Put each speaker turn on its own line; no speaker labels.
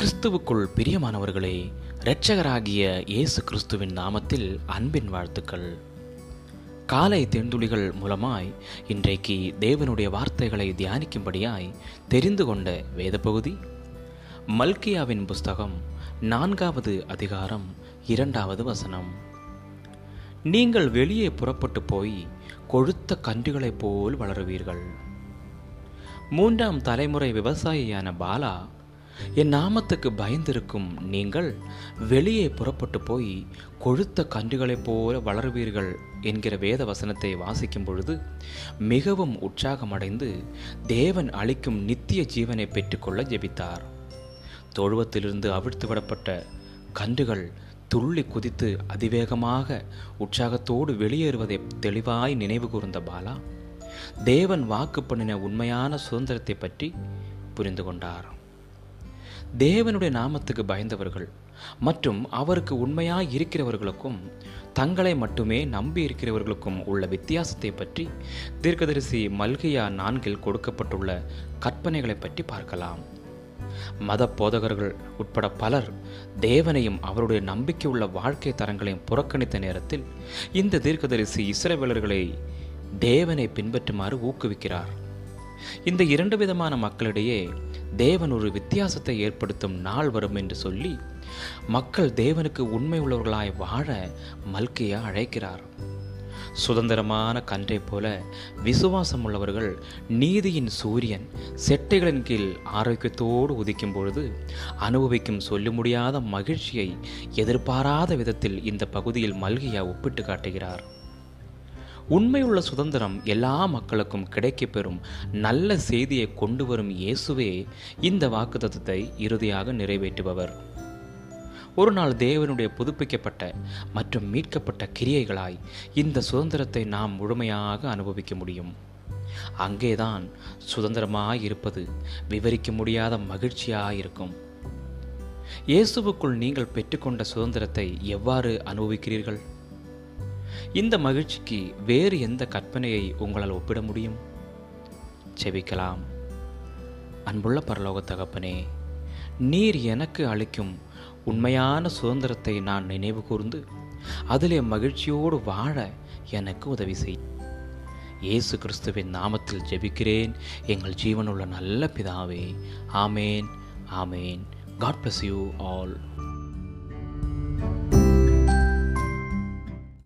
கிறிஸ்துவுக்குள் பிரியமானவர்களே இரட்சகராகிய இயேசு கிறிஸ்துவின் நாமத்தில் அன்பின் வாழ்த்துக்கள். காலை தென்துளிகள் மூலமாய் இன்றைக்கு தேவனுடைய வார்த்தைகளை தியானிக்கும்படியாய் தெரிந்து கொண்ட வேத பகுதி மல்கியாவின் புஸ்தகம் நான்காவது அதிகாரம் இரண்டாவது வசனம். நீங்கள் வெளியே புறப்பட்டு போய் கொழுத்த கன்றுகளைப் போல் வளருவீர்கள். மூன்றாம் தலைமுறை விவசாயியான பாலா என் நாமத்துக்கு பயந்திருக்கும் நீங்கள் வெளியே புறப்பட்டு போய் கொழுத்த கன்றுகளைப் போல வளருவீர்கள் என்கிற வேத வசனத்தை வாசிக்கும் பொழுது மிகவும் உற்சாகமடைந்து தேவன் அளிக்கும் நித்திய ஜீவனை பெற்றுக்கொள்ள ஜெபித்தார். தொழுவத்திலிருந்து அவிழ்த்து விடப்பட்ட கன்றுகள் துள்ளி குதித்து அதிவேகமாக உற்சாகத்தோடு வெளியேறுவதை தெளிவாய் நினைவு கூர்ந்த பாலா தேவன் வாக்கு பண்ணின உண்மையான சுதந்திரத்தை பற்றி புரிந்து கொண்டார். தேவனுடைய நாமத்துக்கு பயந்தவர்கள் மற்றும் அவருக்கு உண்மையாக இருக்கிறவர்களுக்கும் தங்களை மட்டுமே நம்பி இருக்கிறவர்களுக்கும் உள்ள வித்தியாசத்தை பற்றி தீர்க்கதரிசி மல்கியா நான்கில் கொடுக்கப்பட்டுள்ள கற்பனைகளை பற்றி பார்க்கலாம். மத போதகர்கள் உட்பட பலர் தேவனையும் அவருடைய நம்பிக்கையுள்ள வாழ்க்கை தரங்களையும் புறக்கணித்த நேரத்தில் இந்த தீர்க்கதரிசி இஸ்ரவேலர்களை தேவனை பின்பற்றுமாறு ஊக்குவிக்கிறார். இந்த இரண்டு விதமான மக்களிடையே தேவன் ஒரு வித்தியாசத்தை ஏற்படுத்தும் நாள் வரும் என்று சொல்லி மக்கள் தேவனுக்கு உண்மை உள்ளவர்களாய் வாழ மல்கியா அழைக்கிறார். சுதந்திரமான கன்றை போல விசுவாசம் உள்ளவர்கள் நீதியின் சூரியன் செட்டைகளின் கீழ் ஆரோக்கியத்தோடு உதிக்கும் பொழுது அனுபவிக்கும் சொல்ல முடியாத மகிழ்ச்சியை எதிர்பாராத விதத்தில் இந்த பகுதியில் மல்கியா ஒப்பிட்டு காட்டுகிறார். உண்மையுள்ள சுதந்திரம் எல்லா மக்களுக்கும் கிடைக்கப்பெறும் நல்ல செய்தியை கொண்டு வரும் இயேசுவே இந்த வாக்குத்தத்தை இறுதியாக நிறைவேற்றுபவர். ஒரு நாள் தேவனுடைய புதுப்பிக்கப்பட்ட மற்றும் மீட்கப்பட்ட கிரியைகளாய் இந்த சுதந்திரத்தை நாம் முழுமையாக அனுபவிக்க முடியும். அங்கேதான் சுதந்திரமாய் இருப்பது விவரிக்க முடியாத மகிழ்ச்சியாயிருக்கும் இயேசுவுக்குள் நீங்கள் பெற்றுக்கொண்ட சுதந்திரத்தை எவ்வாறு அனுபவிக்கிறீர்கள்? இந்த மகிழ்ச்சிக்கு வேறு எந்த கற்பனையை உங்களால் ஒப்பிட முடியும்? செபிக்கலாம். அன்புள்ள பரலோக தகப்பனே நீர் எனக்கு அளிக்கும் உண்மையான சுதந்திரத்தை நான் நினைவு கூர்ந்து அதிலே மகிழ்ச்சியோடு வாழ எனக்கு உதவி செய். இயேசு கிறிஸ்துவின் நாமத்தில் ஜெபிக்கிறேன். எங்கள் ஜீவனுள்ள நல்ல பிதாவே ஆமேன் ஆமேன். God bless you all